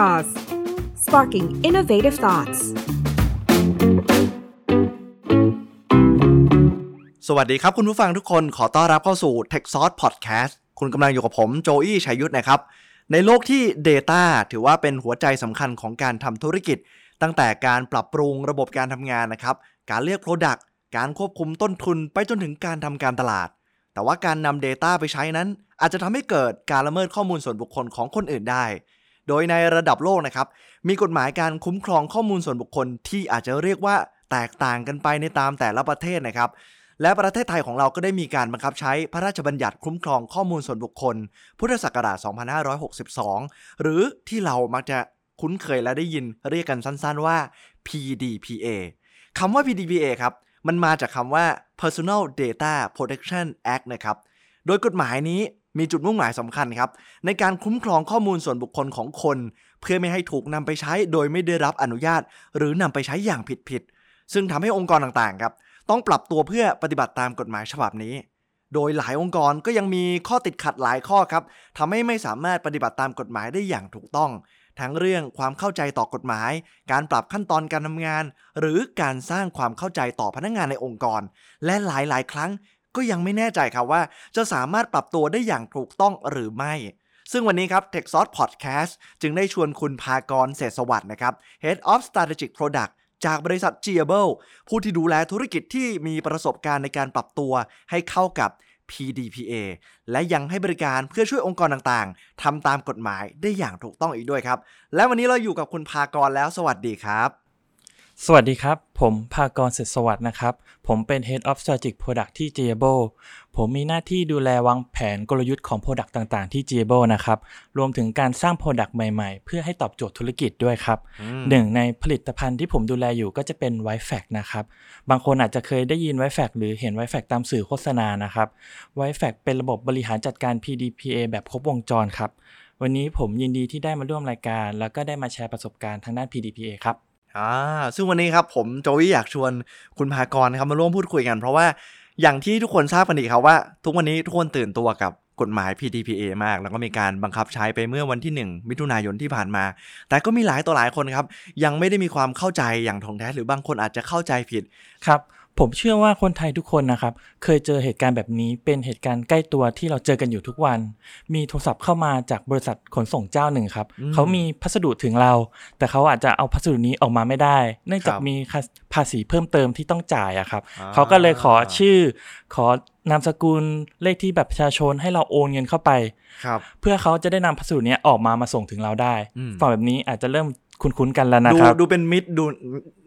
Jaws sparking innovative thoughts สวัสดีครับคุณผู้ฟังทุกคนขอต้อนรับเข้าสู่ Tech Sauce Podcast คุณกำลังอยู่กับผมโจอี้ชัยยุทธนะครับ ในโลกที่ Data ถือว่าเป็นหัวใจสำคัญของการทำธุรกิจ ตั้งแต่การปรับปรุงระบบการทำงานนะครับ การเลือก Product การควบคุมต้นทุนไปจนถึงการทำการตลาด แต่ว่าการนำ Data ไปใช้นั้น อาจจะทำให้เกิดการละเมิดข้อมูลส่วนบุคคลของคนอื่นได้ โดยในระดับโลกนะครับ มีกฎหมายการคุ้มครองข้อมูลส่วนบุคคลที่อาจจะเรียกว่าแตกต่างกันไปในตามแต่ละประเทศนะครับ และประเทศไทยของเราก็ได้มีการบังคับใช้พระราชบัญญัติคุ้มครองข้อมูลส่วนบุคคล พุทธศักราช 2562 หรือที่เรามักจะคุ้นเคยและได้ยินเรียกกันสั้นๆว่า PDPA คำว่า PDPA ครับ มันมาจากคำว่า Personal Data Protection Act นะครับ โดยกฎหมายนี้ มีจุดมุ่งหมายสำคัญครับ ในการคุ้มครองข้อมูลส่วนบุคคลของคน เพื่อไม่ให้ถูกนำไปใช้โดยไม่ได้รับอนุญาต หรือนำไปใช้อย่างผิดๆซึ่งทำให้องค์กรต่างๆครับ ต้องปรับตัวเพื่อปฏิบัติตามกฎหมายฉบับนี้ โดยหลายองค์กรก็ยังมีข้อติดขัดหลายข้อครับทำให้ไม่สามารถปฏิบัติตามกฎหมายได้อย่างถูกต้อง ทั้งเรื่องความเข้าใจต่อกฎหมาย การปรับขั้นตอนการทำงาน หรือการสร้างความเข้าใจต่อพนักงานในองค์กร และหลายๆ ครั้ง ก็ยังไม่แน่ใจครับว่า จะสามารถปรับตัวได้อย่างถูกต้องหรือไม่ ซึ่งวันนี้ครับ t e c h s o u r c e Podcast จึงได้ชวนคุณพากรเศรษฐสวัสดิ์นะครับ Head of Strategic Product จากบริษัท g a b l e ผู้ที่ดูแลธุรกิจที่มีประสบการณ์ในการปรับตัวให้เข้ากับ PDPA และยังให้บริการเพื่อช่วยองค์กรต่างๆทำตามกฎหมายได้อย่างถูกต้องอีกด้วยครับ และวันนี้เราอยู่กับคุณพากรแล้วสวัสดีครับ สวัสดีครับ ผมภากรเสรษฐสวัสดิ์นะครับ ผมเป็น Head of Strategic Product ที่ j a b l e ผมมีหน้าที่ดูแลวางแผนกลยุทธ์ของ Product ต่างๆ ที่ j a b l e นะครับ รวมถึงการสร้าง Product ใหม่ๆ เพื่อให้ตอบโจทย์ธุรกิจด้วยครับ หนึ่งในผลิตภัณฑ์ที่ผมดูแลอยู่ก็จะเป็น w i f a c นะครับ บางคนอาจจะเคยได้ยิน w i f a c หรือเห็น w i f a c ตามสื่อโฆษณานะครับ w i f a c เป็นระบบบริหารจัดการ PDPA แบบครบวงจรครับ วันนี้ผมยินดีที่ได้มาร่วมรายการ แล้วก็ได้มาแชร์ประสบการณ์ทางด้าน PDPA ครับ อ่าซึ่งวันนี้ครับผมโจวี่อยากชวนคุณพากรครับมาร่วมพูดคุยกัน เพราะว่าอย่างที่ทุกคนทราบกันดีครับว่า ทุกวันนี้ทุกคนตื่นตัวกับกฎหมาย PDPA มาก แล้วก็มีการบังคับใช้ไปเมื่อวันที่ 1 มิถุนายนที่ผ่านมา แต่ก็มีหลายต่อหลายคนครับ ยังไม่ได้มีความเข้าใจอย่างถ่องแท้หรือบางคนอาจจะเข้าใจผิดครับ ผมเชื่อว่าคนไทยทุกคนนะครับ เคยเจอเหตุการณ์แบบนี้เป็นเหตุการณ์ใกล้ตัวที่เราเจอกันอยู่ทุกวัน มีโทรศัพท์เข้ามาจากบริษัทขนส่งเจ้าหนึ่งครับอืมเขามีพัสดุถึงเรา แต่เขาอาจจะเอาพัสดุนี้ออกมาไม่ได้ เนื่องจากครับมีภาษีเพิ่มเติมที่ต้องจ่ายอะครับอ่าเขาก็เลยขอชื่อ ขอนามสกุลเลขที่แบบประชาชนให้เราโอนเงินเข้าไปครับเพื่อเขาจะได้นำพัสดุเนี้ยออกมามาส่งถึงเราได้อืมฟังแบบนี้อาจจะเริ่ม คุ้นๆกันแล้วนะดูครับ ดูเป็นมิตรดู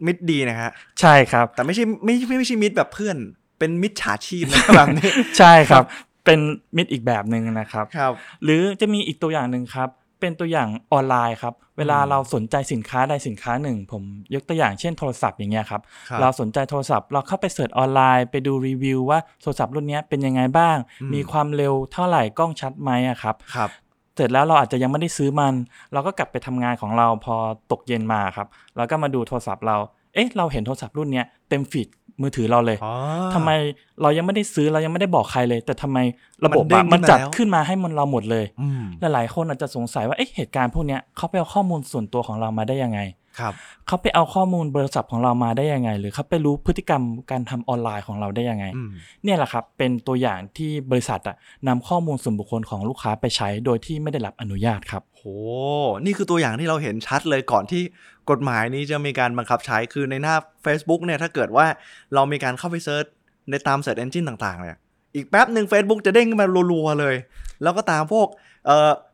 มิตรดีนะฮะใช่ครับ แต่ไม่ใช่ไม่ไม่ไม่ใช่มิตรแบบเพื่อน เป็นมิตรฉาชีพนะแบบนี้ใช่ครับเป็นมิตรอีกแบบหนึ่งนะครับครับ หรือจะมีอีกตัวอย่างหนึ่งครับ เป็นตัวอย่างออนไลน์ครับ เวลาอืมเราสนใจสินค้าใดสินค้าหนึ่ง ผมยกตัวอย่างเช่นโทรศัพท์อย่างเงี้ยครับครับ เราสนใจโทรศัพท์เราเข้าไปเสิร์ชออนไลน์ไปดูรีวิวว่าโทรศัพท์รุ่นเนี้ยเป็นยังไงบ้างอืมมีความเร็วเท่าไหร่กล้องชัดไหมอะครับครับ เสร็จแล้วเราอาจจะยังไม่ได้ซื้อมัน เราก็กลับไปทำงานของเราพอตกเย็นมาครับแล้วก็มาดูโทรศัพท์เรา เอ๊ะ เราเห็นโทรศัพท์รุ่นเนี้ยเต็มฟีดมือถือเราเลยอ๋อทำไมเรายังไม่ได้ซื้อเรายังไม่ได้บอกใครเลย แต่ทำไมระบบมันเด้งอะมันขึ้นมาจัดแล้วขึ้นมาให้มันเราหมดเลยอืมหลายๆคนอาจจะสงสัยว่าเอ๊ะเหตุการณ์พวกเนี้ยเขาไปเอาข้อมูลส่วนตัวของเรามาได้ยังไง ครับเขาไปเอาข้อมูลบริษัทของเรามาได้ยังไง หรือเขาไปรู้พฤติกรรมการทำออนไลน์ของเราได้ยังไงอืมเนี่ยแหละครับเป็นตัวอย่างที่บริษัทอะนำข้อมูลส่วนบุคคลของลูกค้าไปใช้โดยที่ไม่ได้รับอนุญาตครับโหนี่คือตัวอย่างที่เราเห็นชัดเลยก่อนที่กฎหมายนี้จะมีการบังคับใช้คือในหน้า Facebook เนี่ยถ้าเกิดว่าเรามีการเข้าไป search ในตาม Search Engine ต่างๆเนี่ยอีกแป๊บหนึ่ง Facebook จะเด้งขึ้นมารัวๆเลย แล้วก็ตามพวกเอ่อ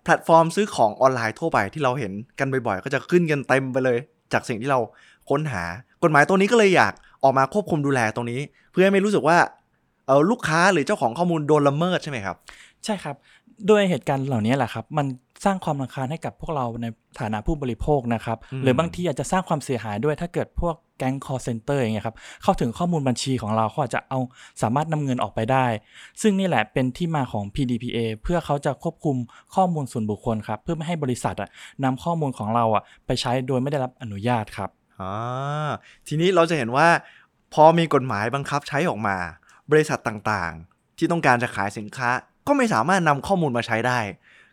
แพลตฟอร์มซื้อของออนไลน์ทั่วไปที่เราเห็นกันบ่อยๆ ก็จะขึ้นกันเต็มไปเลย จากสิ่งที่เราค้นหา กฎหมายตัวนี้ก็เลยอยากออกมาควบคุมดูแลตรงนี้ เพื่อให้ไม่รู้สึกว่าเออลูกค้าหรือเจ้าของข้อมูลโดนละเมิดใช่ไหมครับ ใช่ครับ ด้วยเหตุการณ์เหล่านี้แหละครับ มัน สร้างความรำคาญให้กับพวกเราในฐานะผู้บริโภคนะครับอืมหรือบางทีอาจจะสร้างความเสียหายด้วยถ้าเกิดพวกแก๊ง call center อย่างเงี้ยครับ เข้าถึงข้อมูลบัญชีของเราเขาอาจจะเอาสามารถนำเงินออกไปได้ ซึ่งนี่แหละเป็นที่มาของ PDPA เพื่อเขาจะควบคุมข้อมูลส่วนบุคคลครับ เพื่อไม่ให้บริษัทอะนำข้อมูลของเราอะไปใช้โดยไม่ได้รับอนุญาตครับอ่าทีนี้เราจะเห็นว่า พอมีกฎหมายบังคับใช้ออกมา บริษัทต่างๆ ที่ต้องการจะขายสินค้าก็ไม่สามารถนำข้อมูลมาใช้ได้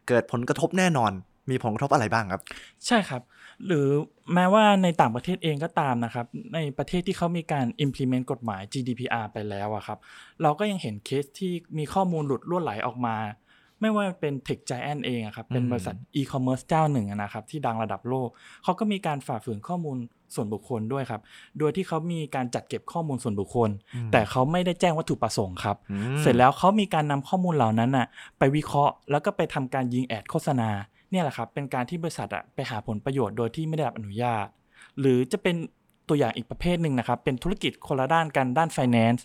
เกิดผลกระทบแน่นอน มีผลกระทบอะไรบ้างครับ ใช่ครับ หรือแม้ว่าในต่างประเทศเองก็ตามนะครับ ในประเทศที่เขามีการ implement กฎหมาย GDPR ไปแล้วอะครับ เราก็ยังเห็นเคสที่มีข้อมูลหลุดล่วไหลออกมา ไม่ว่าเป็น Tech Giant เองอะครับ เป็นบริษัท e-commerce เจ้าหนึ่งอะนะครับ ที่ดังระดับโลก เขาก็มีการฝ่าฝืนข้อมูลส่วนบุคคลด้วยครับ โดยที่เขามีการจัดเก็บข้อมูลส่วนบุคคล แต่เขาไม่ได้แจ้งวัตถุประสงค์ครับอืมเสร็จแล้วเขามีการนำข้อมูลเหล่านั้นน่ะไปวิเคราะห์ แล้วก็ไปทำการยิงแอดโฆษณา เนี่ยแหละครับ เป็นการที่บริษัทอะไปหาผลประโยชน์โดยที่ไม่ได้รับอนุญาต หรือจะเป็นตัวอย่างอีกประเภทหนึ่งนะครับ เป็นธุรกิจคนละด้านกันด้าน finance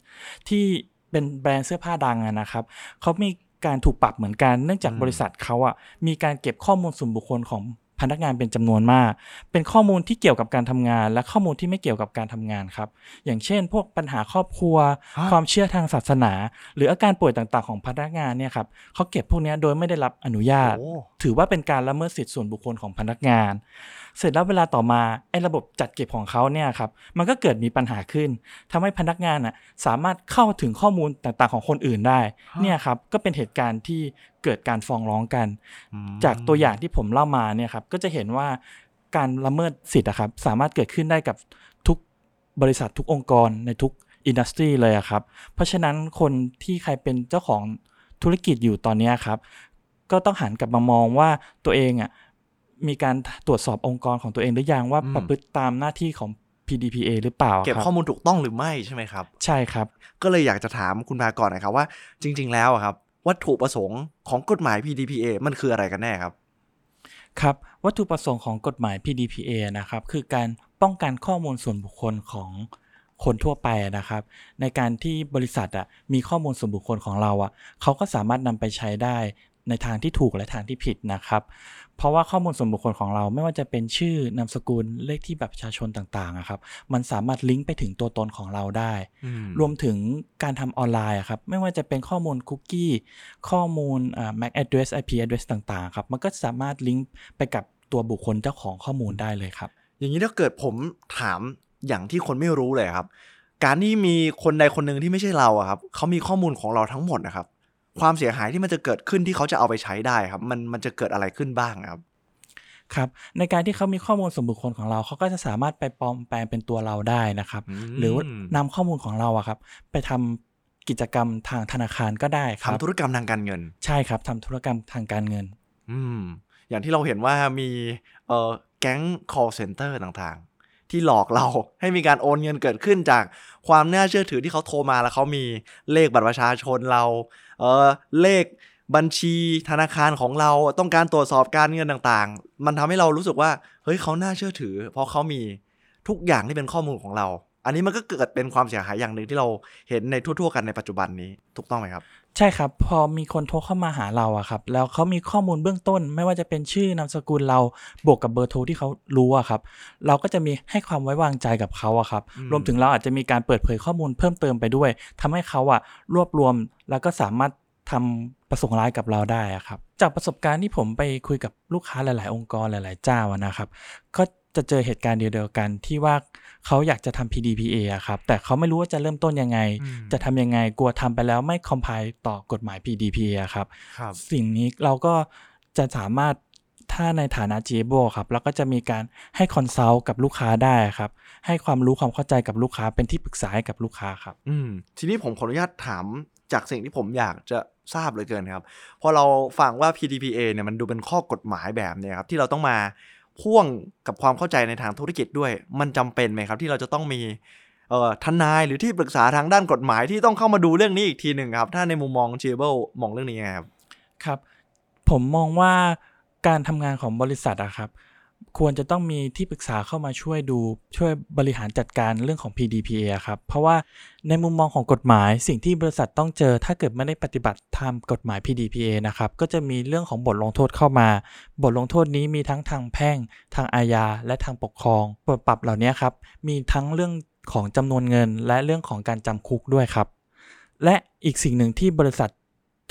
ที่เป็นแบรนด์เสื้อผ้าดังอะนะครับ เขามี การถูกปรับเหมือนกันเนื่องจากอืมบริษัทเขาอะมีการเก็บข้อมูลส่วนบุคคลของพนักงานเป็นจำนวนมาก เป็นข้อมูลที่เกี่ยวกับการทำงาน และข้อมูลที่ไม่เกี่ยวกับการทำงานครับ อย่างเช่น พวกปัญหาครอบครัวฮะความเชื่อทางศาสนา หรืออาการป่วยต่างๆของพนักงานเนี่ยครับเขาเก็บพวกเนี้ยโดยไม่ได้รับอนุญาตโอ้ถือว่าเป็นการละเมิดสิทธิส่วนบุคคลของพนักงานเสร็จแล้วเวลาต่อมาไอ้ระบบจัดเก็บของเขาเนี่ยครับมันก็เกิดมีปัญหาขึ้นทำให้พนักงานอะสามารถเข้าถึงข้อมูลต่างๆของคนอื่นได้ฮะเนี่ยครับก็เป็นเหตุการณ์ที่เกิดการฟ้องร้องกันอืมจากตัวอย่างที่ผมเล่ามาเนี่ยครับก็จะเห็นว่าการละเมิดสิทธิ์อะครับสามารถเกิดขึ้นได้กับทุกบริษัททุกองค์กรในทุกอินดัสทรีเลยอะครับ เพราะฉะนั้นคนที่ใครเป็นเจ้าของธุรกิจอยู่ตอนเนี้ยครับ ก็ต้องหันกลับมามองว่าตัวเองอะ มีการตรวจสอบองค์กรของตัวเองหรือยังว่าอืมประพฤติตามหน้าที่ของ PDPA หรือเปล่า เก็บครับข้อมูลถูกต้องหรือไม่ใช่ไหมครับ ใช่ครับ ก็เลยอยากจะถามคุณพากรหนะครับว่าจริง ๆ แล้วอะครับ วัตถุประสงค์ของกฎหมาย PDPA มันคืออะไรกันแน่ครับ ครับ วัตถุประสงค์ของกฎหมาย PDPA นะครับ คือการป้องกันข้อมูลส่วนบุคคลของคนทั่วไปนะครับ ในการที่บริษัทอะมีข้อมูลส่วนบุคคลของเราอะเขาก็สามารถนำไปใช้ได้ในทางที่ถูกและทางที่ผิดนะครับ เพราะว่าข้อมูลส่วนบุคคลของเราไม่ว่าจะเป็นชื่อนามสกุลเลขที่บัตรประชาชนต่างๆอะครับ มันสามารถลิงก์ไปถึงตัวตนของเราได้ รวมถึงการทำออนไลน์อะครับ ไม่ว่าจะเป็นข้อมูลคุกกี้ ข้อมูลอ่า MAC address IP address ต่างๆครับ มันก็สามารถลิงก์ไปกับตัวบุคคลเจ้าของข้อมูลได้เลยครับ อย่างนี้ถ้าเกิดผมถามอย่างที่คนไม่รู้เลยครับ การที่มีคนใดคนหนึ่งที่ไม่ใช่เราอะครับเขามีข้อมูลของเราทั้งหมดนะครับ ความเสียหายที่มันจะเกิดขึ้นที่เขาจะเอาไปใช้ได้ครับ มันมันจะเกิดอะไรขึ้นบ้างครับครับในการที่เขามีข้อมูลส่วนบุคคลของเราเขาก็จะสามารถไปปลอมแปลงเป็นตัวเราได้นะครับอืมหรือนำข้อมูลของเราอะครับ ไปทำกิจกรรมทางธนาคารก็ได้ครับทำธุรกรรมทางการเงิน ใช่ครับทำธุรกรรมทางการเงิน อืมอย่างที่เราเห็นว่ามีเอ่อแก๊ง call center ต่างๆ ที่หลอกเราให้มีการโอนเงินเกิดขึ้นจากความน่าเชื่อถือที่เขาโทรมาแล้วเขามีเลขบัตรประชาชนเรา เออเลขบัญชีธนาคารของเราต้องการตรวจสอบการเงินต่างๆ มันทำให้เรารู้สึกว่าเฮ้ยเขาน่าเชื่อถือ เพราะเขามีทุกอย่างที่เป็นข้อมูลของเรา อันนี้มันก็เกิดเป็นความเสียหายอย่างหนึ่งที่เราเห็นในทั่ว ๆ กันในปัจจุบันนี้ถูกต้องไหมครับ ใช่ครับ พอมีคนโทรเข้ามาหาเราอะครับ แล้วเขามีข้อมูลเบื้องต้น ไม่ว่าจะเป็นชื่อนามสกุลเราบวกกับเบอร์โทรที่เขารู้อะครับ เราก็จะมีให้ความไว้วางใจกับเขาอะครับอืมรวมถึงเราอาจจะมีการเปิดเผยข้อมูลเพิ่มเติมไปด้วยทำให้เขาอะรวบรวมแล้วก็สามารถทำประสงค์ร้ายกับเราได้อะครับ จากประสบการณ์ที่ผมไปคุยกับลูกค้าหลาย ๆ องค์กรหลาย ๆ เจ้าอะนะครับก็ จะเจอเหตุการณ์เดียวกันที่ว่าเขาอยากจะทำ PDPA อะครับ แต่เขาไม่รู้ว่าจะเริ่มต้นยังไงอืมจะทำยังไงกลัวทำไปแล้วไม่ comply ต่อกฎหมาย PDPA อะครับครับสิ่งนี้เราก็จะสามารถถ้าในฐานะ g โบครับเราก็จะมีการให้ consult กับลูกค้าได้ครับ ให้ความรู้ความเข้าใจกับลูกค้าเป็นที่ปรึกษาให้กับลูกค้าครับ อืมทีนี้ผมขออนุญาตถามจากสิ่งที่ผมอยากจะทราบเหลยเกินครับ พอเราฟังว่า PDPA เนี่ยมันดูเป็นข้อกฎหมายแบบเนี่ยครับที่เราต้องมา พ่วงกับความเข้าใจในทางธุรกิจด้วย มันจำเป็นไหมครับ ที่เราจะต้องมีเอ่อทนายหรือที่ปรึกษาทางด้านกฎหมายที่ต้องเข้ามาดูเรื่องนี้อีกทีหนึ่งครับ ถ้าในมุมมองเชเบิลมองเรื่องนี้ไงครับครับ ผมมองว่าการทำงานของบริษัทอะครับ ควรจะต้องมีที่ปรึกษาเข้ามาช่วยดูช่วยบริหารจัดการเรื่องของ PDPA ครับ เพราะว่าในมุมมองของกฎหมาย สิ่งที่บริษัทต้องเจอ ถ้าเกิดไม่ได้ปฏิบัติตามกฎหมาย PDPA นะครับ ก็จะมีเรื่องของบทลงโทษเข้ามา บทลงโทษนี้มีทั้งทางแพ่ง ทางอาญา และทางปกครองบทปรับเหล่านี้ครับ มีทั้งเรื่องของจำนวนเงิน และเรื่องของการจำคุกด้วยครับ และอีกสิ่งหนึ่งที่บริษัท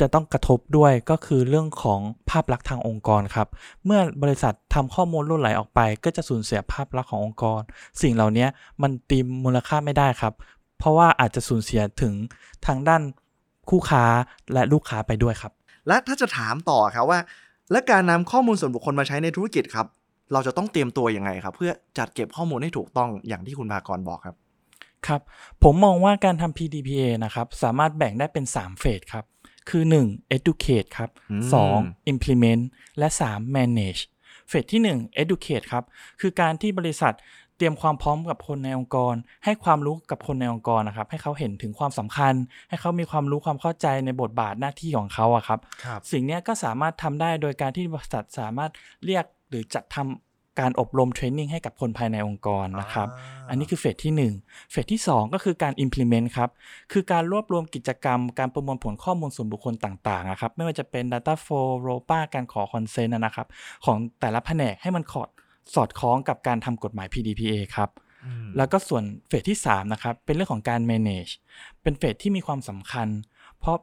จะต้องกระทบด้วยก็คือเรื่องของภาพลักษณ์ทางองค์กรครับ เมื่อบริษัททำข้อมูลล่วไหลออกไป ก็จะสูญเสียภาพลักษณ์ขององค์กร สิ่งเหล่านี้มันตีมูลค่าไม่ได้ครับ เพราะว่าอาจจะสูญเสียถึงทางด้านคู่ค้าและลูกค้าไปด้วยครับ และถ้าจะถามต่อครับว่า และการนำข้อมูลส่วนบุคคลมาใช้ในธุรกิจครับ เราจะต้องเตรียมตัวยังไงครับ เพื่อจัดเก็บข้อมูลให้ถูกต้องอย่างที่คุณภากรบอกครับครับ ผมมองว่าการทำ PDPA นะครับ สามารถแบ่งได้เป็น 3 เฟสครับ คือ 1. educate ครับอืม 2. implement และ 3. manage เฟสที่ 1 educate ครับ คือการที่บริษัทเตรียมความพร้อมกับคนในองค์กร ให้ความรู้กับคนในองค์กรนะครับ ให้เขาเห็นถึงความสำคัญ ให้เขามีความรู้ความเข้าใจในบทบาทหน้าที่ของเขาอะครับครับสิ่งเนี้ยก็สามารถทำได้โดยการที่บริษัทสามารถเรียกหรือจัดทำ การอบรมเทรนนิ่งให้กับคนภายในองค์กรนะครับ อันนี้คือเฟสที่ 1 เฟสที่ 2 ก็คือการ implement ครับ คือการรวบรวมกิจกรรม การประมวลผลข้อมูลส่วนบุคคลต่างๆนะครับ ไม่ว่าจะเป็น data flow ROPA การขอ consent นะนะครับ ของแต่ละแผนกให้มันขอดสอดคล้องกับการทำกฎหมาย PDPA ครับอืมแล้วก็ส่วนเฟสที่ 3 นะครับ เป็นเรื่องของการ manage เป็นเฟสที่มีความสำคัญ เพราะ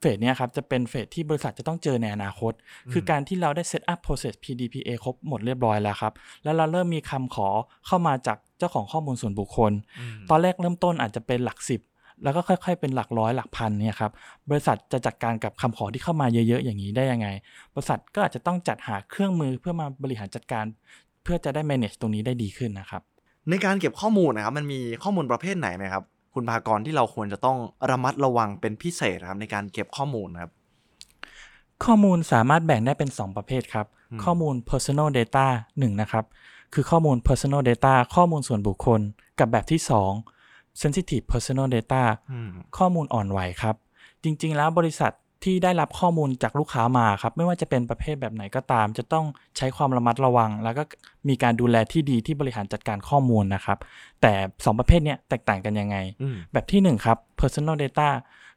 เฟสเนี้ยครับจะเป็นเฟสที่บริษัทจะต้องเจอในอนาคต คือการที่เราได้ set up process PDPA ครบหมดเรียบร้อยแล้วครับ แล้วเราเริ่มมีคำขอเข้ามาจากเจ้าของข้อมูลส่วนบุคคลมตอนแรกเริ่มต้นอาจจะเป็นหลักสิบแล้วก็ค่อยๆ เป็นหลักร้อยหลักพันเนี่ยครับ บริษัทจะจัดการกับคำขอที่เข้ามาเยอะๆ อย่างนี้ได้ยังไง บริษัทก็อาจจะต้องจัดหาเครื่องมือเพื่อมาบริหารจัดการ เพื่อจะได้ manage ตรงนี้ได้ดีขึ้นนะครับ ในการเก็บข้อมูลนะครับ มันมีข้อมูลประเภทไหนไหมครับ คุณภากรที่เราควรจะต้องระมัดระวังเป็นพิเศษครับในการเก็บข้อมูลครับ ข้อมูลสามารถแบ่งได้เป็น 2 ประเภทครับอืมข้อมูล personal data 1นะครับ คือข้อมูล personal data ข้อมูลส่วนบุคคล กับแบบที่ 2 sensitive personal data อืมข้อมูลอ่อนไหวครับ จริง ๆ แล้วบริษัท ที่ได้รับข้อมูลจากลูกค้ามาครับ ไม่ว่าจะเป็นประเภทแบบไหนก็ตาม จะต้องใช้ความระมัดระวัง แล้วก็มีการดูแลที่ดีที่บริหารจัดการข้อมูลนะครับ แต่ 2 ประเภทเนี้ยแตกต่างกันยังไงอืมแบบที่ 1 ครับ personal data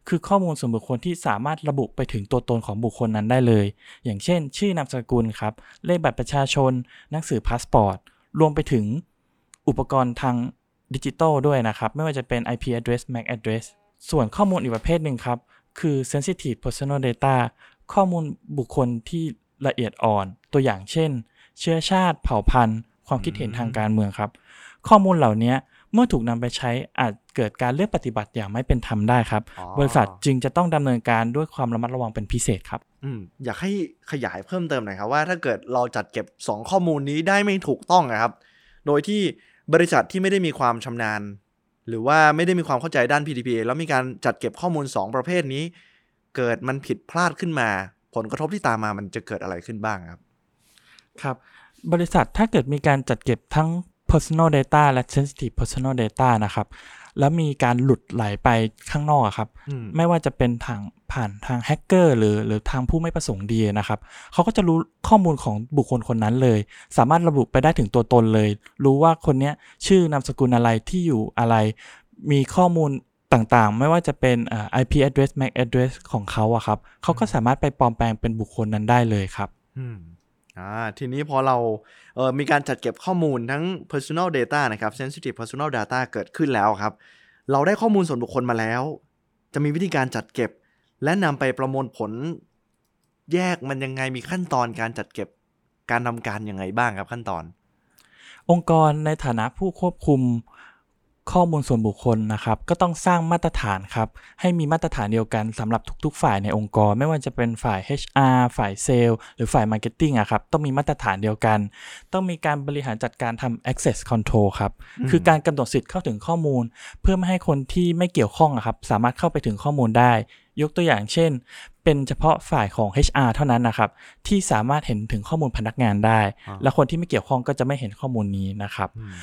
คือข้อมูลส่วนบุคคลที่สามารถระบุไปถึงตัวตนของบุคคลนั้นได้เลย อย่างเช่น ชื่อนามสกุลครับ เลขบัตรประชาชน หนังสือพาสปอร์ต รวมไปถึงอุปกรณ์ทางดิจิตอลด้วยนะครับ ไม่ว่าจะเป็น IP address MAC address ส่วนข้อมูลอีกประเภทหนึ่งครับ คือ sensitive personal data ข้อมูลบุคคลที่ละเอียดอ่อน ตัวอย่างเช่น เชื้อชาติเผ่าพันธุ์ ความคิดเห็นทางการเมืองครับ ข้อมูลเหล่านี้เมื่อถูกนำไปใช้อาจเกิดการเลือกปฏิบัติอย่างไม่เป็นธรรมได้ครับอ๋อบริษัทจึงจะต้องดำเนินการด้วยความระมัดระวังเป็นพิเศษครับอืมอยากให้ขยายเพิ่มเติมหน่อยครับว่าถ้าเกิดเราจัดเก็บ 2 ข้อมูลนี้ได้ไม่ถูกต้องนะครับ โดยที่บริษัทที่ไม่ได้มีความชำนาญ หรือว่าไม่ได้มีความเข้าใจด้าน PDPA แล้วมีการจัดเก็บข้อมูล 2 ประเภทนี้ เกิดมันผิดพลาดขึ้นมา ผลกระทบที่ตามมามันจะเกิดอะไรขึ้นบ้างครับ ครับ บริษัทถ้าเกิดมีการจัดเก็บทั้ง personal data และ sensitive personal data นะครับ แล้วมีการหลุดไหลไปข้างนอกอะครับอืมไม่ว่าจะเป็นทางผ่านทางแฮกเกอร์หรือหรือทางผู้ไม่ประสงค์ดีนะครับเขาก็จะรู้ข้อมูลของบุคคลคนนั้นเลย สามารถระบุไปได้ถึงตัวตนเลย รู้ว่าคนเนี้ยชื่อนามสกุลอะไรที่อยู่อะไร มีข้อมูลต่างๆ ไม่ว่าจะเป็นอ่า IP address MAC address ของเขาอะครับเขาก็สามารถไปปลอมแปลงเป็นบุคคลนั้นได้เลยครับ อ่าทีนี้พอเราเออมีการจัดเก็บข้อมูลทั้ง personal data นะครับ sensitive personal data เกิดขึ้นแล้วครับ เราได้ข้อมูลส่วนบุคคลมาแล้ว จะมีวิธีการจัดเก็บ และนำไปประมวลผล แยกมันยังไงมีขั้นตอนการจัดเก็บการทำการยังไงบ้างครับขั้นตอน องค์กรในฐานะผู้ควบคุม ข้อมูลส่วนบุคคลนะครับ ก็ต้องสร้างมาตรฐานครับ ให้มีมาตรฐานเดียวกันสำหรับทุก ๆ ฝ่ายในองค์กร ไม่ว่าจะเป็นฝ่าย HR ฝ่ายเซลล์หรือฝ่าย Marketing อะครับ ต้องมีมาตรฐานเดียวกัน ต้องมีการบริหารจัดการทำ access control ครับอืมคือการกำหนดสิทธิ์เข้าถึงข้อมูล เพื่อไม่ให้คนที่ไม่เกี่ยวข้องอะครับ สามารถเข้าไปถึงข้อมูลได้ ยกตัวอย่างเช่น เป็นเฉพาะฝ่ายของ HR เท่านั้นนะครับ ที่สามารถเห็นถึงข้อมูลพนักงานได้อ่าและคนที่ไม่เกี่ยวข้องก็จะไม่เห็นข้อมูลนี้นะครับอืม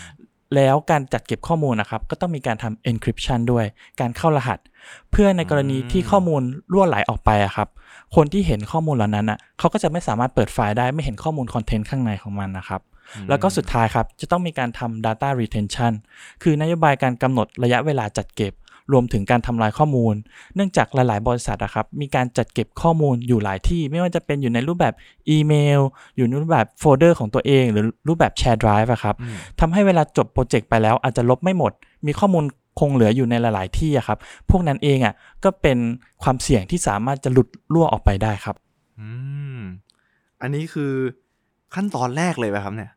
แล้วการจัดเก็บข้อมูลนะครับ ก็ต้องมีการทำ encryption ด้วย การเข้ารหัส เพื่อในกรณีที่ข้อมูลรั่วไหลออกไปอะครับ คนที่เห็นข้อมูลเหล่านั้นอะเขาก็จะไม่สามารถเปิดไฟล์ได้ไม่เห็นข้อมูล content ข้างในของมันนะครับ แล้วก็สุดท้ายครับ จะต้องมีการทำ data retention คือนโยบายการกำหนดระยะเวลาจัดเก็บ รวมถึงการทำลายข้อมูล เนื่องจากหลาย ๆ บริษัทอะครับมีการจัดเก็บข้อมูลอยู่หลายที่ ไม่ว่าจะเป็นอยู่ในรูปแบบอีเมล อยู่ในรูปแบบโฟลเดอร์ของตัวเอง หรือรูปแบบ share drive อะครับอืมทำให้เวลาจบ project ไปแล้วอาจจะลบไม่หมด มีข้อมูลคงเหลืออยู่ในหลาย ๆ ที่อะครับ พวกนั้นเองอะก็เป็นความเสี่ยงที่สามารถจะหลุดรั่วออกไปได้ครับ อืม อันนี้คือขั้นตอนแรกเลยไหมครับเนี่ย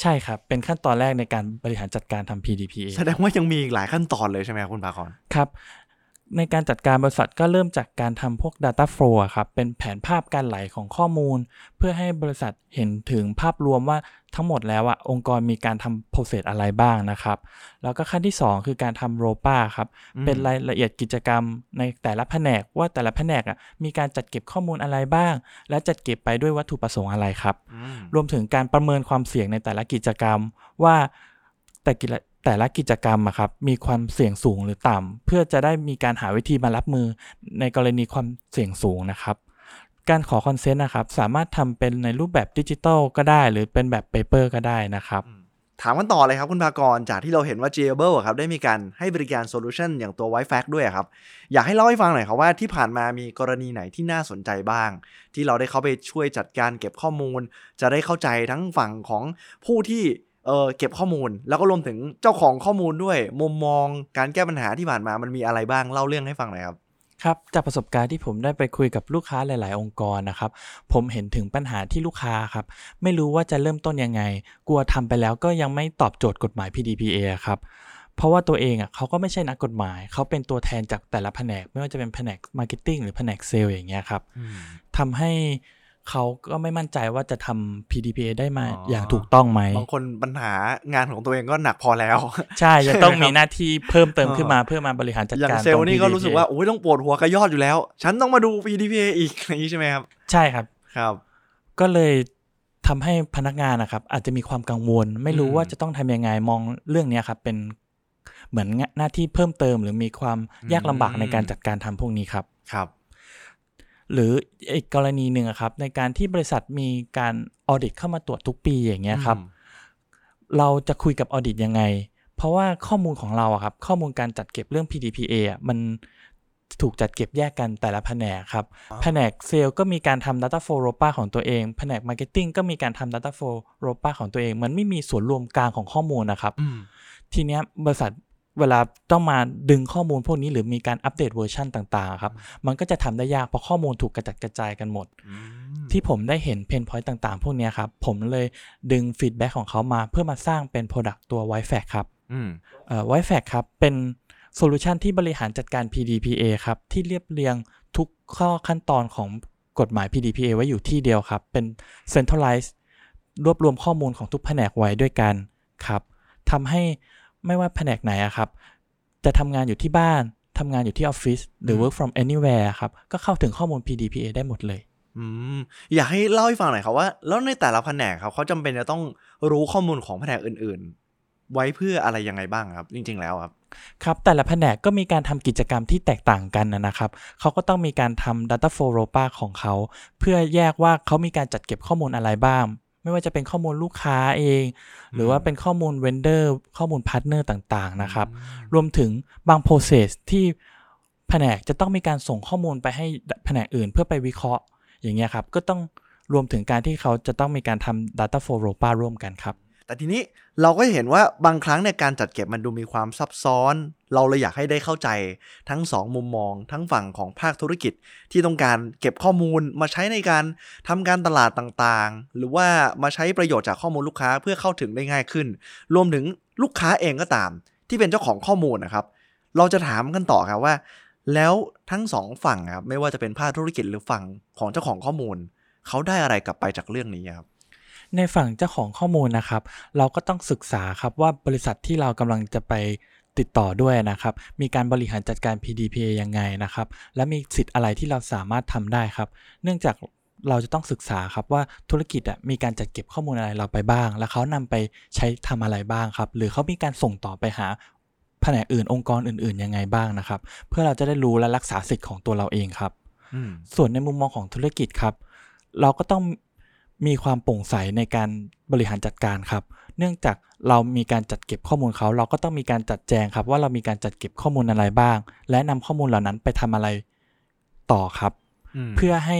ใช่ครับ เป็นขั้นตอนแรกในการบริหารจัดการทำ PDPA แสดงว่ายังมีอีกหลายขั้นตอนเลยใช่ไหมครับคุณภากรครับ ในการจัดการบริษัทก็เริ่มจากการทำพวก Data Flow อะครับ เป็นแผนภาพการไหลของข้อมูล เพื่อให้บริษัทเห็นถึงภาพรวมว่าทั้งหมดแล้วอะองค์กรมีการทำโปรเซสอะไรบ้างนะครับ แล้วก็ขั้นที่ 2 คือการทำ ROPA ครับอืมเป็นรายละเอียดกิจกรรมในแต่ละแผนกว่าแต่ละแผนกอะมีการจัดเก็บข้อมูลอะไรบ้าง และจัดเก็บไปด้วยวัตถุประสงค์อะไรครับอืมรวมถึงการประเมินความเสี่ยงในแต่ละกิจกรรมว่าแต่กิจ แต่ละกิจกรรมอะครับมีความเสี่ยงสูงหรือต่ำ เพื่อจะได้มีการหาวิธีมารับมือในกรณีความเสี่ยงสูงนะครับการขอ consent นะครับสามารถทำเป็นในรูปแบบดิจิทัลก็ได้ หรือเป็นแบบ paper ก็ได้นะครับถามกันต่อเลยครับคุณภากร จากที่เราเห็นว่า j a b l e ครับได้มีการให้บริการโซลูชันอย่างตัว w i f a c ด้วยครับ อยากให้เล่าให้ฟังหน่อยครับว่าที่ผ่านมามีกรณีไหนที่น่าสนใจบ้าง ที่เราได้เข้าไปช่วยจัดการเก็บข้อมูล จะได้เข้าใจทั้งฝั่งของผู้ที่ เออเก็บข้อมูลแล้วก็รวมถึงเจ้าของข้อมูลด้วย มุมมองการแก้ปัญหาที่ผ่านมามันมีอะไรบ้างเล่าเรื่องให้ฟังหน่อยครับครับจากประสบการณ์ที่ผมได้ไปคุยกับลูกค้าหลาย ๆ องค์กรนะครับ ผมเห็นถึงปัญหาที่ลูกค้าครับ ไม่รู้ว่าจะเริ่มต้นยังไง กลัวทำไปแล้วก็ยังไม่ตอบโจทย์กฎหมาย PDPA ครับเพราะว่าตัวเองอะเขาก็ไม่ใช่นักกฎหมาย เขาเป็นตัวแทนจากแต่ละแผนก ไม่ว่าจะเป็นแผนก marketing หรือแผนกเซลล์อย่างเงี้ยครับทำให้ เขาก็ไม่มั่นใจว่าจะทำ PDPA ได้มาอ๋ออย่างถูกต้องไหม บางคนปัญหางานของตัวเองก็หนักพอแล้ว ใช่จะต้องใช่ไหมครับมีหน้าที่เพิ่มเติมเออขึ้นมาเพื่อมาบริหารจัดอย่างการเซลล์ตรงนี่ก็รู้สึกว่า PDPA โอ้ยต้องปวดหัวกระยอดอยู่แล้ว ฉันต้องมาดู PDPA อีกอะไรอย่างนี้ใช่ไหมครับ ใช่ครับครับ ก็เลยทำให้พนักงานนะครับ อาจจะมีความกังวล ไม่รู้อืมว่าจะต้องทำยังไงมองเรื่องเนี้ยครับ เป็นเหมือนหน้าที่เพิ่มเติมหรือมีความยากลำบากในการจัดการทำพวกนี้ครับครับ หรืออีกกรณีหนึ่งอะครับ ในการที่บริษัทมีการออดิตเข้ามาตรวจทุกปีอย่างเงี้ยครับอืมเราจะคุยกับออดิตยังไง เพราะว่าข้อมูลของเราอะครับ ข้อมูลการจัดเก็บเรื่อง PDPA อะมันถูกจัดเก็บแยกกันแต่ละแผนกครับอ๋อแผนกเซลล์ก็มีการทำ Data Flow ROPA ของตัวเอง แผนก Marketing ก็มีการทำ Data Flow ROPA ของตัวเอง มันไม่มีส่วนรวมกลางของข้อมูลนะครับอืมทีเนี้ยบริษัท เวลาต้องมาดึงข้อมูลพวกนี้หรือมีการอัปเดตเวอร์ชันต่างๆครับ มันก็จะทำได้ยากเพราะข้อมูลถูกกระจัดกระจายกันหมดอืมที่ผมได้เห็น pain point ต่าง ๆ พวกเนี้ยครับ ผมเลยดึง feedback ของเขามาเพื่อมาสร้างเป็น Product ตัว w i f a c ครับอืมเอ่อ w i f a c ครับ เป็นโซลูชันที่บริหารจัดการ PDPA ครับ ที่เรียบเรียงทุกข้อขั้นตอนของกฎหมาย PDPA ไว้อยู่ที่เดียวครับ เป็น centralized รวบรวมข้อมูลของทุกแผนกไว้ด้วยกันครับทำให้ ไม่ว่าแผนกไหนอะครับ จะทำงานอยู่ที่บ้านทำงานอยู่ที่ออฟฟิศหรือม work from anywhere ครับ ก็เข้าถึงข้อมูล PDPA ได้หมดเลยอืมอยากให้เล่าให้ฟังหน่อยครับว่า แล้วในแต่ละแผนกครับเขาจำเป็นจะต้องรู้ข้อมูลของแผนกอื่นๆ ไว้เพื่ออะไรยังไงบ้างครับ จริง ๆ แล้วครับครับแต่ละแผนกก็มีการทำกิจกรรมที่แตกต่างกันนะนะครับ เขาก็ต้องมีการทำ Data Flow ROPA ของเขา เพื่อแยกว่าเขามีการจัดเก็บข้อมูลอะไรบ้าง ไม่ว่าจะเป็นข้อมูลลูกค้าเอง หรือว่าเป็นข้อมูล vendor ข้อมูล partner ต่างๆนะครับ รวมถึงบาง process ที่แผนกจะต้องมีการส่งข้อมูลไปให้แผนกอื่นเพื่อไปวิเคราะห์อย่างเงี้ยครับ ก็ต้องรวมถึงการที่เขาจะต้องมีการทำ Data Flow ROPA ร่วมกันครับ แต่ทีนี้เราก็เห็นว่าบางครั้งในยการจัดเก็บมันดูมีความซับซ้อน เราเลยอยากให้ได้เข้าใจทั้งสองมุมมอง ทั้งฝั่งของภาคธุรกิจที่ต้องการเก็บข้อมูลมาใช้ในการทำการตลาดต่างๆ หรือว่ามาใช้ประโยชน์จากข้อมูลลูกค้าเพื่อเข้าถึงได้ง่ายขึ้น รวมถึงลูกค้าเองก็ตาม ที่เป็นเจ้าของข้อมูลนะครับ เราจะถามกันต่อครับว่า แล้วทั้งสองฝั่งครับไม่ว่าจะเป็นภาคธุรกิจหรือฝั่งของเจ้าของข้อมูลเขาได้อะไรกลับไปจากเรื่องนี้ครับ ในฝั่งเจ้าของข้อมูลนะครับ เราก็ต้องศึกษาครับว่าบริษัทที่เรากำลังจะไปติดต่อด้วยนะครับ มีการบริหารจัดการ PDPA ยังไงนะครับ และมีสิทธิ์อะไรที่เราสามารถทำได้ครับ เนื่องจากเราจะต้องศึกษาครับว่าธุรกิจอะมีการจัดเก็บข้อมูลอะไรเราไปบ้าง แล้วเขานำไปใช้ทำอะไรบ้างครับ หรือเขามีการส่งต่อไปหาแผนกอื่นองค์กรอื่นๆยังไงบ้างนะครับ เพื่อเราจะได้รู้และรักษาสิทธิ์ของตัวเราเองครับอืมส่วนในมุมมองของธุรกิจครับ เราก็ต้อง มีความโปร่งใสในการบริหารจัดการครับ เนื่องจากเรามีการจัดเก็บข้อมูลเขา เราก็ต้องมีการจัดแจงครับว่าเรามีการจัดเก็บข้อมูลอะไรบ้าง และนำข้อมูลเหล่านั้นไปทำอะไรต่อครับมเพื่อให้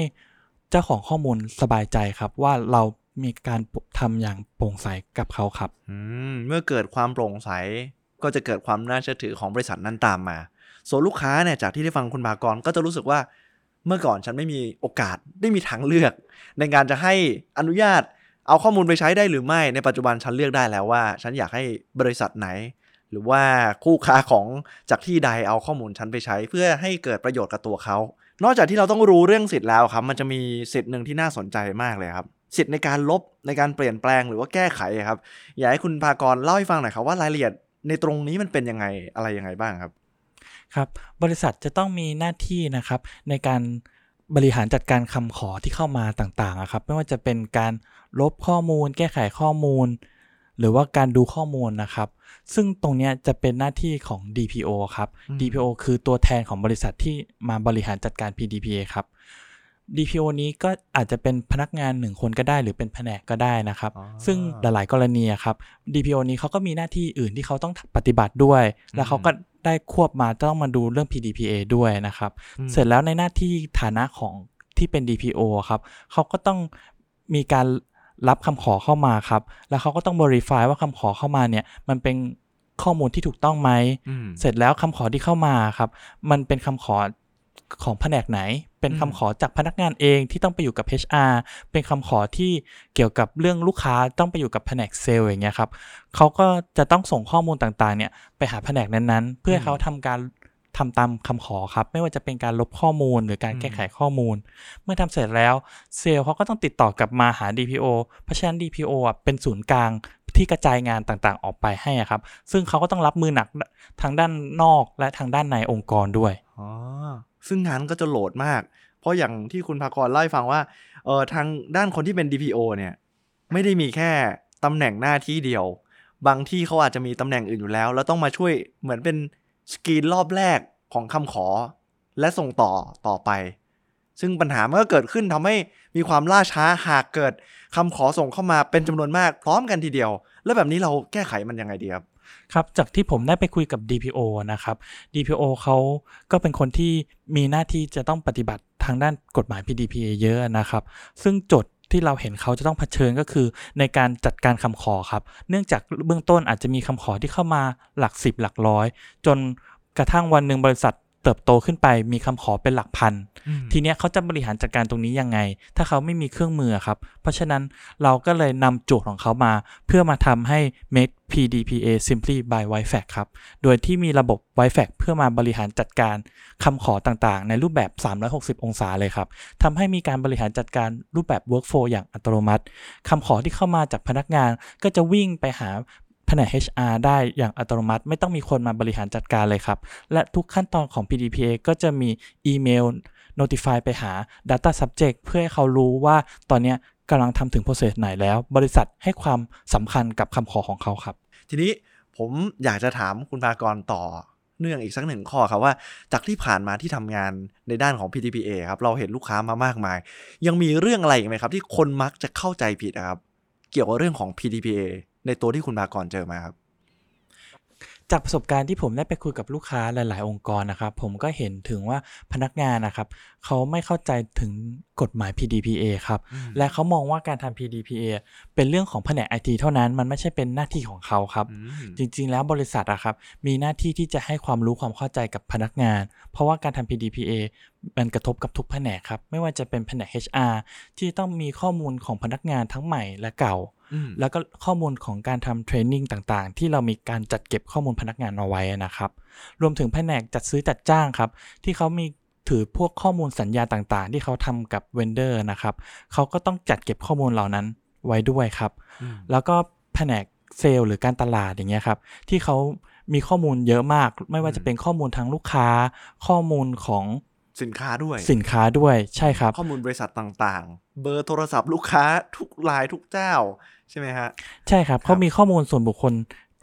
เจ้าของข้อมูลสบายใจครับว่าเรามีการทำอย่างโปร่งใสกับเขาครับอืมเมื่อเกิดความโปร่งใสก็จะเกิดความน่าเชื่อถือของบริษัทนั้นตามมา ส่วนลูกค้าเนี่ยจากที่ได้ฟังคุณภากรก็จะรู้สึกว่า เมื่อก่อนฉันไม่มีโอกาสได้มีทางเลือก ในการจะให้อนุญาตเอาข้อมูลไปใช้ได้หรือไม่ในปัจจุบันฉันเลือกได้แล้วว่า ฉันอยากให้บริษัทไหน หรือว่าคู่ค้าของจากที่ใดเอาข้อมูลฉันไปใช้ เพื่อให้เกิดประโยชน์กับตัวเขา นอกจากที่เราต้องรู้เรื่องสิทธิ์แล้วครับ มันจะมีสิทธิ์หนึ่งที่น่าสนใจมากเลยครับ สิทธิ์ในการลบในการเปลี่ยนแปลงหรือว่าแก้ไขครับ อยากให้คุณพากรเล่าให้ฟังหน่อยครับว่ารายละเอียดในตรงนี้มันเป็นยังไงอะไรยังไงบ้างครับ ครับบริษัทจะต้องมีหน้าที่นะครับในการบริหารจัดการคำขอที่เข้ามาต่างๆอะครับไม่ว่าจะเป็นการลบข้อมูล แก้ไขข้อมูล หรือว่าการดูข้อมูลนะครับ ซึ่งตรงเนี้ยจะเป็นหน้าที่ของ DPO ครับอืม DPO คือตัวแทนของบริษัทที่มาบริหารจัดการ PDPA ครับ DPO นี้ก็อาจจะเป็นพนักงานหนึ่งคนก็ได้ หรือเป็นแผนกก็ได้นะครับอ๋อซึ่งหลายๆกรณีอะครับ DPO นี้เขาก็มีหน้าที่อื่นที่เขาต้องปฏิบัติด้วย แล้วเขาก็ ได้ควบมาต้องมาดูเรื่อง PDPA ด้วยนะครับอืมเสร็จแล้วในหน้าที่ฐานะของที่เป็น DPO ครับเขาก็ต้องมีการรับคำขอเข้ามาครับ แล้วเขาก็ต้อง verify ว่าคำขอเข้ามาเนี่ยมันเป็นข้อมูลที่ถูกต้องไหมอืมเสร็จแล้วคำขอที่เข้ามาครับ มันเป็นคำขอ ของแผนกไหน เป็นอืมคำขอจากพนักงานเองที่ต้องไปอยู่กับ HR เป็นคำขอที่เกี่ยวกับเรื่องลูกค้าต้องไปอยู่กับแผนกเซลล์อย่างเงี้ยครับเขาก็จะต้องส่งข้อมูลต่างๆเนี่ยไปหาแผนกนั้นๆ เพื่อให้เขาทำการทำตามคำขอครับ ไม่ว่าจะเป็นการลบข้อมูลหรือการแก้ไขข้อมูล เมื่อทำเสร็จแล้วเซลล์เขาก็ต้องติดต่อกลับมาหา DPO เพราะฉะนั้น DPO อะเป็นศูนย์กลางที่กระจายงานต่างๆ ออกไปให้อะครับ ซึ่งเขาก็ต้องรับมือหนักทางด้านนอกและทางด้านในองค์กรด้วย อ๋อซึ่งงานก็จะโหลดมาก เพราะอย่างที่คุณภากรเล่าให้ฟังว่าเออทางด้านคนที่เป็น DPO เนี่ย ไม่ได้มีแค่ตำแหน่งหน้าที่เดียว บางที่เขาอาจจะมีตำแหน่งอื่นอยู่แล้ว แล้วต้องมาช่วยเหมือนเป็นสกรีนรอบแรกของคำขอ และส่งต่อต่อไป ซึ่งปัญหามันก็เกิดขึ้นทำให้มีความล่าช้าหากเกิดคำขอส่งเข้ามาเป็นจำนวนมากพร้อมกันทีเดียว แล้วแบบนี้เราแก้ไขมันยังไงดีครับ ครับจากที่ผมได้ไปคุยกับ DPO นะครับ DPO เขาก็เป็นคนที่มีหน้าที่จะต้องปฏิบัติทางด้านกฎหมาย PDPA เยอะนะครับ ซึ่งจดที่เราเห็นเขาจะต้องเผชิญก็คือในการจัดการคำขอครับ เนื่องจากเบื้องต้นอาจจะมีคำขอที่เข้ามาหลักสิบหลักร้อย จนกระทั่งวันหนึ่งบริษัท เติบโตขึ้นไปมีคำขอเป็นหลักพัน ทีเนี้ยเขาจะบริหารจัดการตรงนี้ยังไง ถ้าเขาไม่มีเครื่องมือครับ เพราะฉะนั้นเราก็เลยนำโจทย์ของเขามา เพื่อมาทำให้ make PDPA simply by WiFAC ครับ โดยที่มีระบบ WiFAC เพื่อมาบริหารจัดการคำขอต่างๆ ในรูปแบบ 360 องศาเลยครับทำให้มีการบริหารจัดการรูปแบบ workflow อย่างอัตโนมัติคำขอที่เข้ามาจากพนักงานก็จะวิ่งไปหาแผ นก HR ได้อย่างอัตโนมัติ ไม่ต้องมีคนมาบริหารจัดการเลยครับ และทุกขั้นตอนของ PDPA ก็จะมีอีเมล notify ไปหา data subject เพื่อให้เขารู้ว่าตอนนี้กำลังทำถึง process ไหนแล้ว บริษัทให้ความสำคัญกับคำขอของเขาครับ ทีนี้ผมอยากจะถามคุณภากรต่อเนื่องอีกสักหนึ่งข้อครับว่าจากที่ผ่านมาที่ทำงานในด้านของ PTPA ครับเราเห็นลูกค้ามามากมาย ยังมีเรื่องอะไรอีกไหมครับ ที่คนมักจะเข้าใจผิดครับ เกี่ยวกับเรื่องของ PTPA ในตัวที่คุณภากรเจอมาครับจากประสบการณ์ที่ผมได้ไปคุยกับลูกค้าหลาย ๆ องค์กรนะครับ ผมก็เห็นถึงว่าพนักงานนะครับ เขาไม่เข้าใจถึงกฎหมาย PDPA ครับอืมและเขามองว่าการทำ PDPA เป็นเรื่องของแผนก IT เท่านั้นมันไม่ใช่เป็นหน้าที่ของเขาครับอืมจริง ๆ แล้วบริษัทอะครับ มีหน้าที่ที่จะให้ความรู้ความเข้าใจกับพนักงาน เพราะว่าการทำ PDPA มันกระทบกับทุกแผนกครับ ไม่ว่าจะเป็นแผนก HR ที่ต้องมีข้อมูลของพนักงานทั้งใหม่และเก่าอืมแล้วก็ข้อมูลของการทำ training ต่างๆ ที่เรามีการจัดเก็บข้อมูลพนักงานเอาไว้นะครับ รวมถึงแผนกจัดซื้อจัดจ้างครับ ที่เขามีถือพวกข้อมูลสัญญาต่างๆ ที่เขาทำกับ vendor นะครับเขาก็ต้องจัดเก็บข้อมูลเหล่านั้นไว้ด้วยครับอืมแล้วก็แผนกเซลล์หรือการตลาดอย่างเงี้ยครับ ที่เขามีข้อมูลเยอะมาก ไม่ว่าจะเป็นข้อมูลทางลูกค้า ข้อมูลของ สินค้าด้วย สินค้าด้วยใช่ครับ ข้อมูลบริษัทต่างๆ เบอร์โทรศัพท์ลูกค้าทุกรายทุกเจ้า ใช่ไหมฮะ ใช่ครับเขามีข้อมูลส่วนบุคคล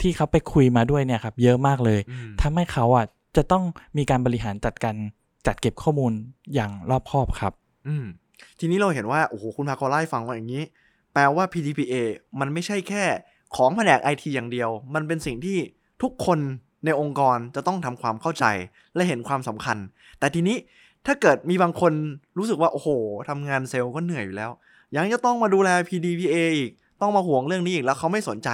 ที่เขาไปคุยมาด้วยเนี่ยครับ เยอะมากเลยอืมทำให้เขาอะจะต้องมีการบริหารจัดการจัดเก็บข้อมูลอย่างรอบคอบครับ อืมทีนี้เราเห็นว่า โอ้โห คุณพากรไล่าให้ฟังว่าอย่างนี้ แปลว่า PDPA มันไม่ใช่แค่ของแผนกไอทีอย่างเดียว มันเป็นสิ่งที่ทุกคนในองค์กรจะต้องทำความเข้าใจและเห็นความสำคัญ แต่ทีนี้ ถ้าเกิดมีบางคนรู้สึกว่าโอ้โหทำงานเซลล์ก็เหนื่อยอยู่แล้ว ยังจะต้องมาดูแล PDPA อีกต้องมาห่วงเรื่องนี้อีกแล้วเขาไม่สนใจ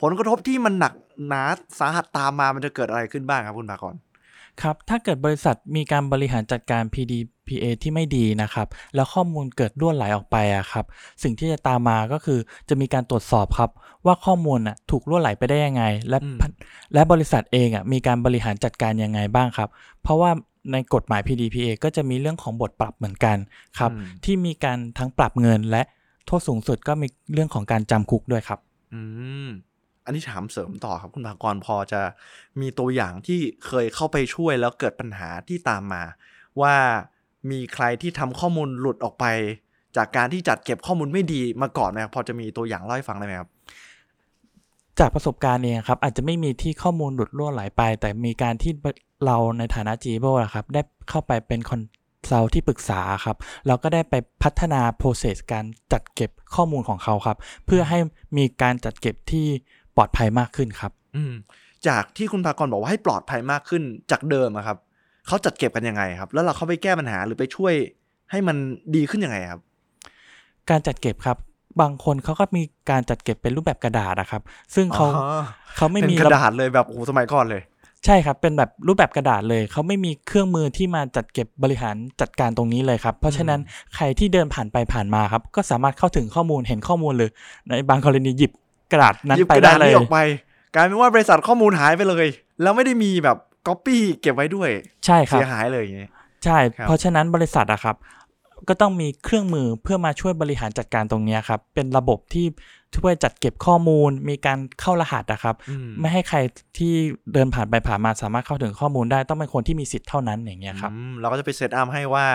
ผลกระทบที่มันหนักหนาสาหัสตามมามันจะเกิดอะไรขึ้นบ้างครับคุณพากรครับ ถ้าเกิดบริษัทมีการบริหารจัดการ PDPA ที่ไม่ดีนะครับ แล้วข้อมูลเกิดล่วนไหลออกไปอะครับ สิ่งที่จะตามมาก็คือจะมีการตรวจสอบครับ ว่าข้อมูลน่ะถูกล่วนไหลไปได้ยังไง และอืมและบริษัทเองอะมีการบริหารจัดการยังไงบ้างครับ เพราะว่า ในกฎหมาย PDPA ก็จะมีเรื่องของบทปรับเหมือนกันครับอืมที่มีการทั้งปรับเงินและโทษสูงสุดก็มีเรื่องของการจำคุกด้วยครับ อืมอันนี้ถามเสริมต่อครับคุณภากรพอจะมีตัวอย่างที่เคยเข้าไปช่วยแล้วเกิดปัญหาที่ตามมา ว่ามีใครที่ทำข้อมูลหลุดออกไป จากการที่จัดเก็บข้อมูลไม่ดีมาก่อนไหมครับพอจะมีตัวอย่างเล่าให้ฟังได้ไหมครับ จากประสบการณ์เองครับอาจจะไม่มีที่ข้อมูลหลุดล่วไหลไป แต่มีการที่เราในฐานะ g ีโบครับได้เข้าไปเป็นคอนซัลที่ปรึกษาครับเราก็ได้ไปพัฒนา process การจัดเก็บข้อมูลของเขาครับ เพื่อให้มีการจัดเก็บที่ปลอดภัยมากขึ้นครับ อืมจากที่คุณภากรบอกว่าให้ปลอดภัยมากขึ้นจากเดิมอะครับเขาจัดเก็บกันยังไงครับ แล้วเราเข้าไปแก้ปัญหาหรือไปช่วยให้มันดีขึ้นยังไงครับ การจัดเก็บครับ บางคนเขาก็มีการจัดเก็บเป็นรูปแบบกระดาษนะครับ ซึ่งเขาอ๋อเขาไม่เป็นมีกระระดาษเลยแบบโอ้โหสมัยก่อนเลย ใช่ครับ เป็นแบบรูปแบบกระดาษเลย เขาไม่มีเครื่องมือที่มาจัดเก็บบริหารจัดการตรงนี้เลยครับ เพราะฉะนั้นใครที่เดินผ่านไปผ่านมาครับ ก็สามารถเข้าถึงข้อมูลเห็นข้อมูลเลยในบางกรณีหยิบกระดาษนั้นหยิบไปกระได้ดาษเลยนี้ออกไปกลายเป็นว่าบริษัทข้อมูลหายไปเลย แล้วไม่ได้มีแบบก๊อปปี้เก็บไว้ด้วย ใช่ครับเสียหายเลยอย่างเงี้ยใช่ครับเพราะฉะนั้นบริษัทอะครับ ก็ต้องมีเครื่องมือเพื่อมาช่วยบริหารจัดการตรงเนี้ยครับ เป็นระบบที่ช่วยจัดเก็บข้อมูล มีการเข้ารหัสอะครับอืมไม่ให้ใครที่เดินผ่านไปผ่านมาสามารถเข้าถึงข้อมูลได้ต้องเป็นคนที่มีสิทธิ์เท่านั้นอย่างเงี้ยครับอืมเราก็จะไป set up ให้ว่า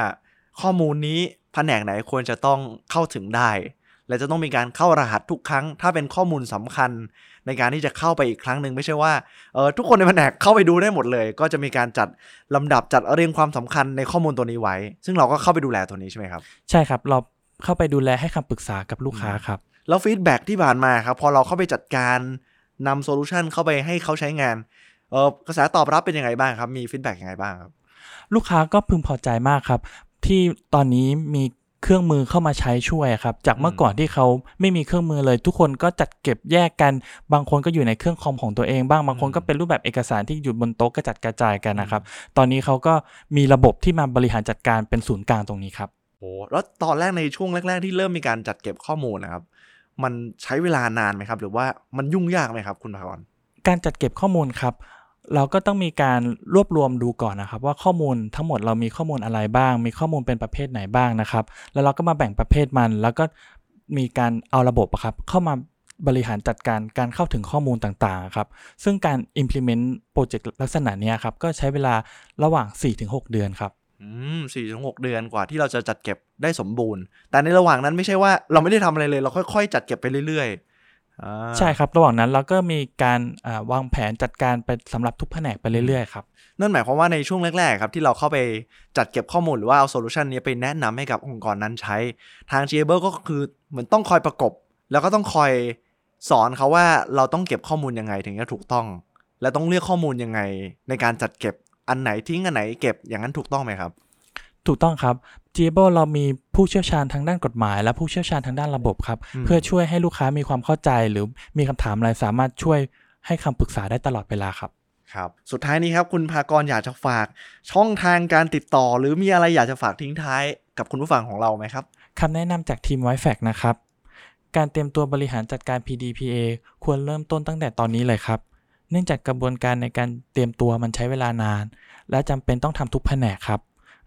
ข้อมูลนี้แผนกไหนควรจะต้องเข้าถึงได้ และจะต้องมีการเข้ารหัสทุกครั้ง ถ้าเป็นข้อมูลสำคัญ ในการที่จะเข้าไปอีกครั้งหนึ่งไม่ใช่ว่าเออทุกคนในแผนกเข้าไปดูได้หมดเลย ก็จะมีการจัดลำดับจัดเรียงความสำคัญในข้อมูลตัวนี้ไว้ ซึ่งเราก็เข้าไปดูแลตัวนี้ใช่ไหมครับ ใช่ครับเราเข้าไปดูแลให้คำปรึกษากับลูกค้าครับแล้ว feedback ที่ผ่านมาครับพอเราเข้าไปจัดการนำโซลูชันเข้าไปให้เขาใช้งานเออกระแสตอบรับเป็นยังไงบ้างครับ มี feedback ยังไงบ้างครับ ลูกค้าก็พึงพอใจมากครับ ที่ตอนนี้มี เครื่องมือเข้ามาใช้ช่วยครับ จากเมื่อก่อนที่เขาไม่มีเครื่องมือเลย ทุกคนก็จัดเก็บแยกกัน บางคนก็อยู่ในเครื่องคอมของตัวเองบ้าง บางคนก็เป็นรูปแบบเอกสารที่อยู่บนโต๊ะกระจัดกระจายกันนะครับ ตอนนี้เขาก็มีระบบที่มาบริหารจัดการเป็นศูนย์กลางตรงนี้ครับโอ้แล้วตอนแรกในช่วงแรก ๆ ที่เริ่มมีการจัดเก็บข้อมูลนะครับ มันใช้เวลานานไหมครับ หรือว่ามันยุ่งยากไหมครับ คุณภากรการจัดเก็บข้อมูลครับ เราก็ต้องมีการรวบรวมดูก่อนนะครับ ว่าข้อมูลทั้งหมดเรามีข้อมูลอะไรบ้าง มีข้อมูลเป็นประเภทไหนบ้างนะครับ แล้วเราก็มาแบ่งประเภทมัน แล้วก็มีการเอาระบบครับเข้ามาบริหารจัดการการเข้าถึงข้อมูลต่างๆครับ ซึ่งการ implement โปรเจกต์ลักษณะนี้ครับ ก็ใช้เวลาระหว่าง 4-6 เดือนครับอืมสี่ถึงหกเดือนกว่าที่เราจะจัดเก็บได้สมบูรณ์ แต่ในระหว่างนั้นไม่ใช่ว่าเราไม่ได้ทำอะไรเลย เราค่อยๆ จัดเก็บไปเรื่อยๆ ใช่ครับระหว่างนั้นเราก็มีการอ่าวางแผนจัดการไปสำหรับทุกแผนกไปเรื่อยๆครับนั่นหมายความว่าในช่วงแรกๆครับที่เราเข้าไปจัดเก็บข้อมูลหรือว่าเอาโซลูชันนี้ไปแนะนำให้กับองค์กรนั้นใช้ทาง g a b l e ก็คือเหมือนต้องคอยประกบ แล้วก็ต้องคอยสอนเขาว่าเราต้องเก็บข้อมูลยังไงถึงจะถูกต้อง และต้องเลือกข้อมูลยังไงในการจัดเก็บอันไหนทิ้งอันไหนเก็บอย่างนั้นถูกต้องไหมครับ ถูกต้องครับ g a b l e เรามีผู้เชี่ยวชาญทางด้านกฎหมาย และผู้เชี่ยวชาญทางด้านระบบครับอืมเพื่อช่วยให้ลูกค้ามีความเข้าใจหรือมีคำถามอะไรสามารถช่วยให้คำปรึกษาได้ตลอดเวลาครับครับ สุดท้ายนี้ครับ คุณภากรอยากจะฝากช่องทางการติดต่อ หรือมีอะไรอยากจะฝากทิ้งท้ายกับคุณผู้ฟังของเราไหมครับคำแนะนำจากทีม w i f a c นะครับ การเตรียมตัวบริหารจัดการ PDPA ควรเริ่มต้นตั้งแต่ตอนนี้เลยครับ เนื่องจากกระบวนการในการเตรียมตัวมันใช้เวลานาน และจำเป็นต้องทำทุกแผนกครับ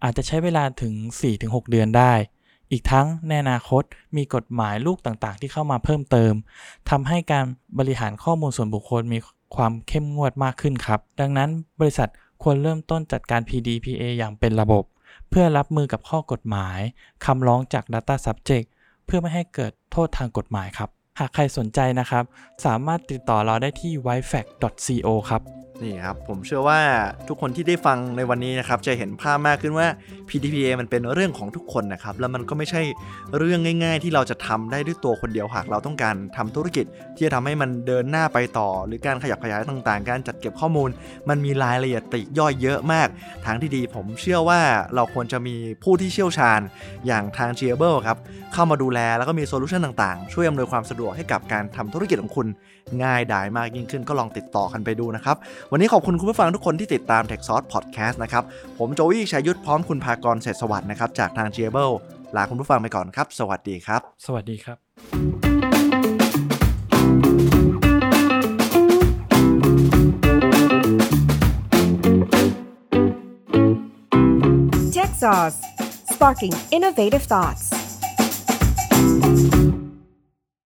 อาจจะใช้เวลาถึง 4-6 เดือนได้ อีกทั้งในอนาคตมีกฎหมายลูกต่างๆ ที่เข้ามาเพิ่มเติมทำให้การบริหารข้อมูลส่วนบุคคลมีความเข้มงวดมากขึ้นครับ ดังนั้นบริษัทควรเริ่มต้นจัดการ PDPA อย่างเป็นระบบ เพื่อรับมือกับข้อกฎหมายคำร้องจาก Data Subject เพื่อไม่ให้เกิดโทษทางกฎหมายครับ หากใครสนใจนะครับ สามารถติดต่อเราได้ที่ w i f a c co ครับ นี่ครับผมเชื่อว่าทุกคนที่ได้ฟังในวันนี้นะครับจะเห็นภาพมากขึ้นว่า PDPA มันเป็นเรื่องของทุกคนนะครับแล้วมันก็ไม่ใช่เรื่องง่าย ๆ ที่เราจะทำได้ด้วยตัวคนเดียวหากเราต้องการทำธุรกิจ ที่จะทำให้มันเดินหน้าไปต่อ หรือการขยับขยายต่างๆ การจัดเก็บข้อมูล มันมีรายละเอียดปลีกย่อยเยอะมาก ทางที่ดีผมเชื่อว่าเราควรจะมีผู้ที่เชี่ยวชาญอย่างทาง g a b l e ครับเข้ามาดูแลแล้วก็มีโซลูชันต่างๆ ช่วยอำนวยความสะดวกให้กับการทำธุรกิจของคุณ ง่ายดายมากยิ่งขึ้นก็ลองติดต่อกันไปดูนะครับ วันนี้ขอบคุณคุณผู้ฟังทุกคนที่ติดตาม Tech Sauce Podcast นะครับ ผมโจวี่ชัยยุทธพร้อมคุณภากรเศรษฐสวัสดิ์นะครับจากทาง g เบิลลาคุณผู้ฟังไปก่อนครับ สวัสดีครับ สวัสดีครับ Tech Sauce, sparking innovative thoughts.